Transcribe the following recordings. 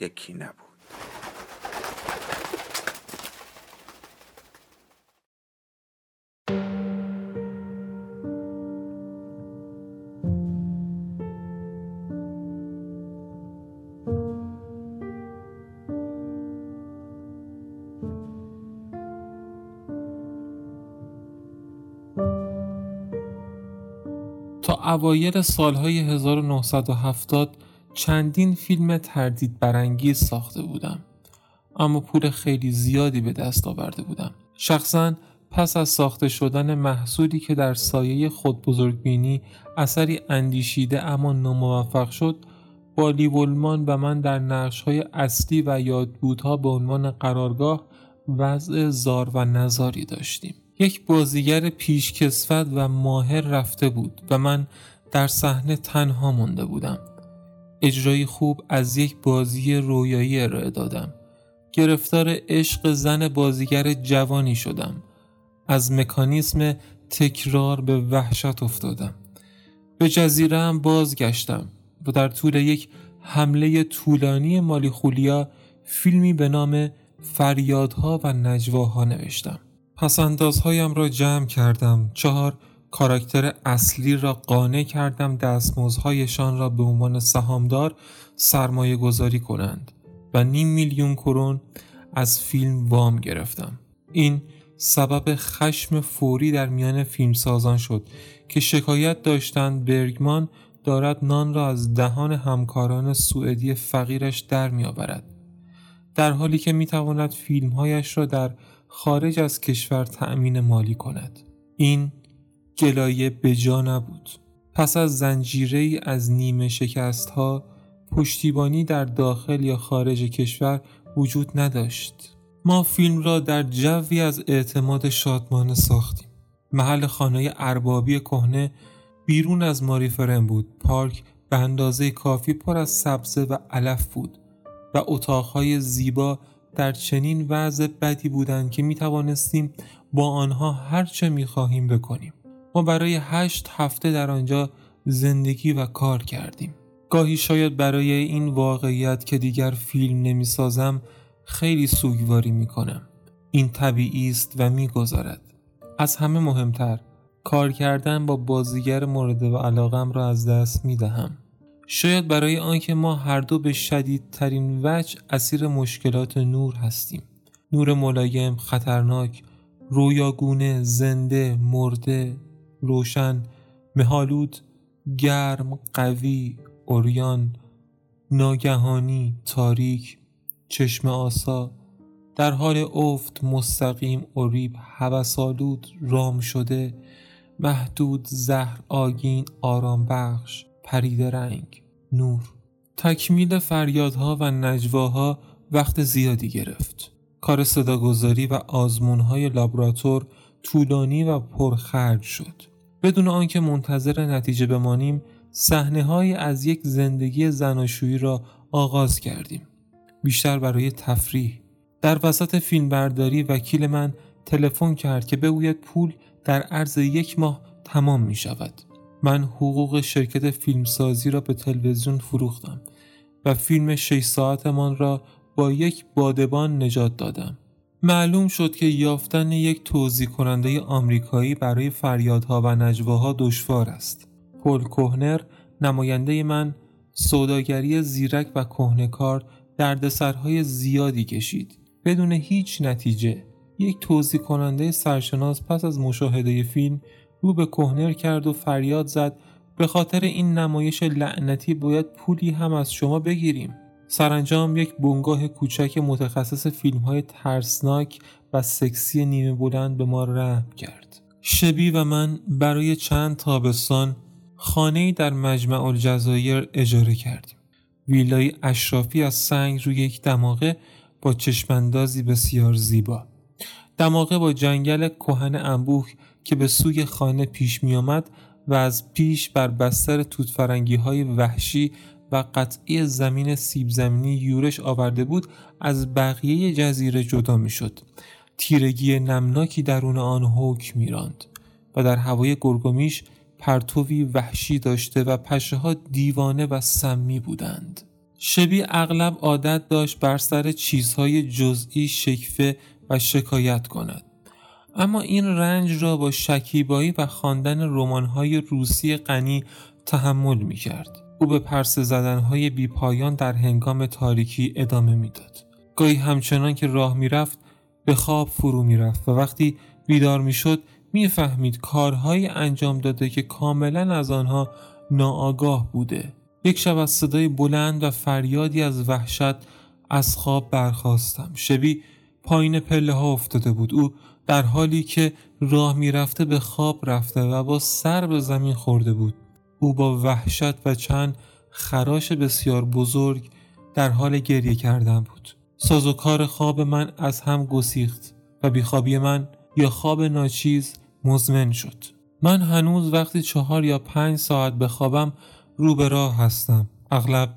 یکی نبود. تا اوایل سالهای 1970 چندین فیلم تردید برانگیز ساخته بودم اما پول خیلی زیادی به دست آورده بودم. شخصا پس از ساخته شدن محصولی که در سایه خود بزرگبینی اثری اندیشیده اما ناموفق شد بالی ولمان و من در نقش های اصلی و یادبودها به عنوان قرارگاه وضع زار و نزاری داشتیم. یک بازیگر پیشکسوت و ماهر رفته بود و من در صحنه تنها مونده بودم. اجرای خوب از یک بازی رویایی ارائه دادم. گرفتار عشق زن بازیگر جوانی شدم. از مکانیسم تکرار به وحشت افتادم. به جزیره هم بازگشتم و در طول یک حمله طولانی مالی خولیا فیلمی به نام فریادها و نجواها نوشتم. پسندازهایم را جمع کردم چهار کاراکتر اصلی را قانع کردم دستمزدهایشان را به عنوان سهامدار سرمایه گذاری کنند و نیم میلیون کرون از فیلم وام گرفتم. این سبب خشم فوری در میان فیلمسازان شد که شکایت داشتند برگمان دارد نان را از دهان همکاران سوئدی فقیرش در میآورد در حالی که می‌تواند فیلمهایش را در خارج از کشور تأمین مالی کند این گلایه بجا نبود. پس از زنجیره ای از نیمه شکست ها پشتیبانی در داخل یا خارج کشور وجود نداشت. ما فیلم را در جوی از اعتماد شادمانه ساختیم. محل خانه اربابی کهنه بیرون از ماری فرم بود. پارک به اندازه کافی پر از سبزه و علف بود و اتاقهای زیبا در چنین وضع بدی بودند که می توانستیم با آنها هر چه می خواهیم بکنیم. ما برای هشت هفته در آنجا زندگی و کار کردیم گاهی شاید برای این واقعیت که دیگر فیلم نمی سازم خیلی سوگواری می کنم این طبیعی است و می گذارد. از همه مهمتر کار کردن با بازیگر مورد و علاقم را از دست می دهم. شاید برای آنکه ما هر دو به شدیدترین وجه اسیر مشکلات نور هستیم نور ملایم خطرناک رویاگونه زنده مرده روشن مهالود گرم قوی اوریان ناگهانی تاریک چشم آسا در حال افت مستقیم اوریب هوسالود رام شده محدود زهر آگین آرام بخش پرید رنگ نور. تکمیل فریادها و نجواها وقت زیادی گرفت. کار صداگذاری و آزمونهای لابراتور طولانی و پرخرج شد. بدون آنکه منتظر نتیجه بمانیم صحنه از یک زندگی زناشویی را آغاز کردیم. بیشتر برای تفریح. در وسط فیلمبرداری وکیل من تلفن کرد که بگوید پول در عرض یک ماه تمام می شود من حقوق شرکت فیلمسازی را به تلویزیون فروختم و فیلم 6 ساعتمان را با یک بادبان نجات دادم. معلوم شد که یافتن یک توضیح کننده آمریکایی برای فریادها و نجواها دشوار است. پل کوهنر نماینده من سوداگری زیرک و کهنکار دردسرهای زیادی کشید بدون هیچ نتیجه یک توضیح کننده سرشناس پس از مشاهده فیلم رو به کوهنر کرد و فریاد زد به خاطر این نمایش لعنتی باید پولی هم از شما بگیریم سرانجام یک بنگاه کوچک متخصص فیلم های ترسناک و سکسی نیمه بلند به ما رحم کرد. شبی و من برای چند تابستان خانه در مجمع الجزایر اجاره کردیم. ویلای اشرافی از سنگ روی یک دماغه با چشماندازی بسیار زیبا. دماغه با جنگل کهن انبوه که به سوی خانه پیش می آمد و از پیش بر بستر توتفرنگی های وحشی و قطعی زمین سیب زمینی یورش آورده بود از بقیه جزیره جدا می شد. تیرگی نمناکی درون آن حکم میراند و در هوای گرگومیش پرتوی وحشی داشته و پشه ها دیوانه و سمی بودند. شبی اغلب عادت داشت بر سر چیزهای جزئی شکفه و شکایت کند. اما این رنج را با شکیبایی و خواندن رمان‌های روسی غنی تحمل می کرد. او به پرس زدنهای بیپایان در هنگام تاریکی ادامه می‌داد. گاهی همچنان که راه می‌رفت به خواب فرو می‌رفت و وقتی بیدار می‌شد می‌فهمید کارهایی انجام داده که کاملا از آنها ناآگاه بوده. یک شب از صدای بلند و فریادی از وحشت از خواب برخواستم. شبی پایین پله ها افتاده بود. او در حالی که راه می‌رفته به خواب رفته و با سر به زمین خورده بود. او با وحشت و چند خراش بسیار بزرگ در حال گریه کردن بود. سازوکار خواب من از هم گسیخت و بیخوابی من یا خواب ناچیز مزمن شد. من هنوز وقتی چهار یا پنج ساعت بخوابم رو به راه هستم. اغلب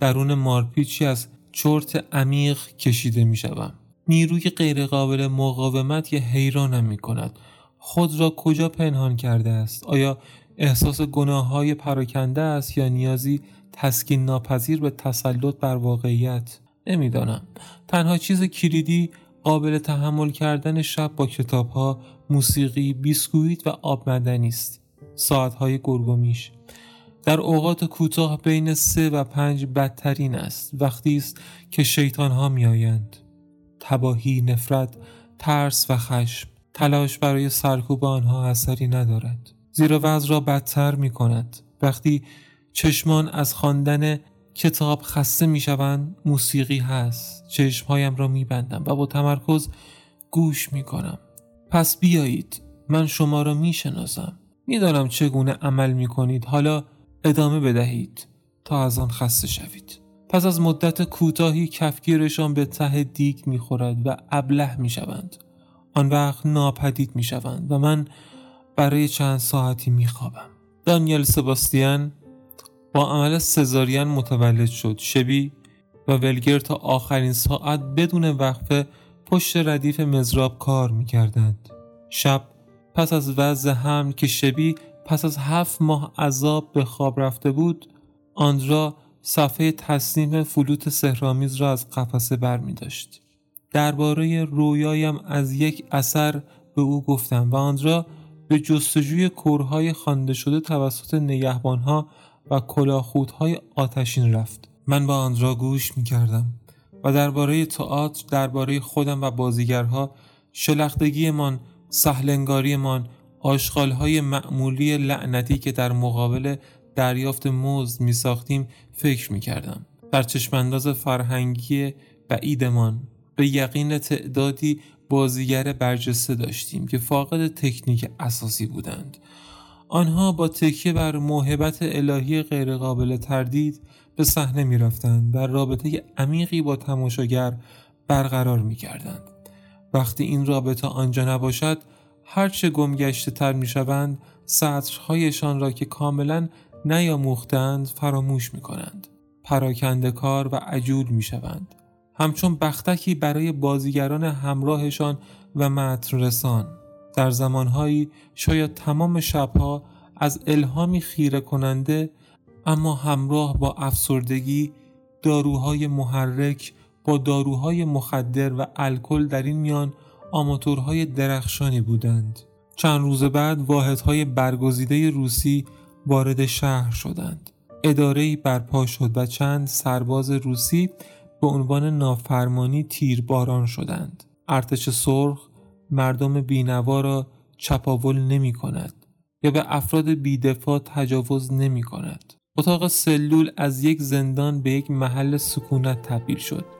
درون مارپیچی از چرت عمیق کشیده می شدم. نیروی غیرقابل مقاومت یه حیرانم می کند. خود را کجا پنهان کرده است؟ آیا احساس گناه های پراکنده است یا نیازی تسکین ناپذیر به تسلط بر واقعیت؟ نمی‌دانم. تنها چیز کلیدی قابل تحمل کردن شب با کتاب ها، موسیقی، بیسکویت و آب مدنی است. ساعت های گرگومیش. در اوقات کوتاه بین سه و پنج بدترین است وقتی است که شیطان ها می آیند. تباهی، نفرت، ترس و خشم تلاش برای سرکوب آنها اثری ندارد زیرا وضع را بدتر می کند وقتی چشمان از خواندن کتاب خسته می شوند موسیقی هست. چشمهایم را می بندم و با تمرکز گوش می کنم پس بیایید من شما را می شناسم می‌دانم چگونه عمل می کنید حالا ادامه بدهید تا از آن خسته شوید. پس از مدت کوتاهی کفگیرشان به ته دیگ می‌خورد و ابله می‌شوند. آن وقت ناپدید می‌شوند و من برای چند ساعتی میخوابم. دانیل سباستیان با عمل سزارین متولد شد. شبی و ولگر تا آخرین ساعت بدون وقفه پشت ردیف مزراب کار می‌کردند. شب پس از وضع حمل که شبی پس از هفت ماه عذاب به خواب رفته بود آندرا صفحه تصنیم فلوت سهرامیز را از قفسه بر می داشت. درباره رویایم از یک اثر به او گفتم و آندرا به جستجوی کورهای خوانده شده توسط نگهبانها و کلاخودهای آتشین رفت. من با آندرا گوش می کردم و درباره تئاتر درباره خودم و بازیگرها شلختگیمان سهلنگاریمان آشغالهای معمولی لعنتی که در مقابل دریافت مزد می ساختیم فکر می کردم. در چشمانداز فرهنگی بعیدمان به یقین تعدادی بازیگر برجسته داشتیم که فاقد تکنیک اساسی بودند. آنها با تکیه بر موهبت الهی غیرقابل تردید به صحنه می رفتند و رابطه عمیقی با تماشاگر برقرار می کردند. وقتی این رابطه آنجا نباشد هرچه گمگشته تر می شوند سطرهایشان را که کاملا نیاموختند فراموش می کنند. پراکنده کار و عجول می شوند. همچون بختکی برای بازیگران همراهشان و مترسان در زمانهایی شاید تمام شبها از الهامی خیره کننده اما همراه با افسردگی داروهای محرک با داروهای مخدر و الکل در این میان آماتورهای درخشانی بودند. چند روز بعد واحدهای برگزیده روسی وارد شهر شدند. اداره برپا شد و چند سرباز روسی به عنوان نافرمانی تیرباران شدند. ارتش سرخ مردم بینوا را چپاول نمی کند یا به افراد بیدفاع تجاوز نمی کند. اتاق سلول از یک زندان به یک محل سکونت تبدیل شد.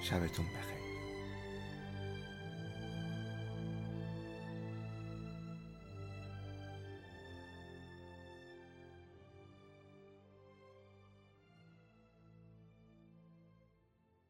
شبتون بخیر.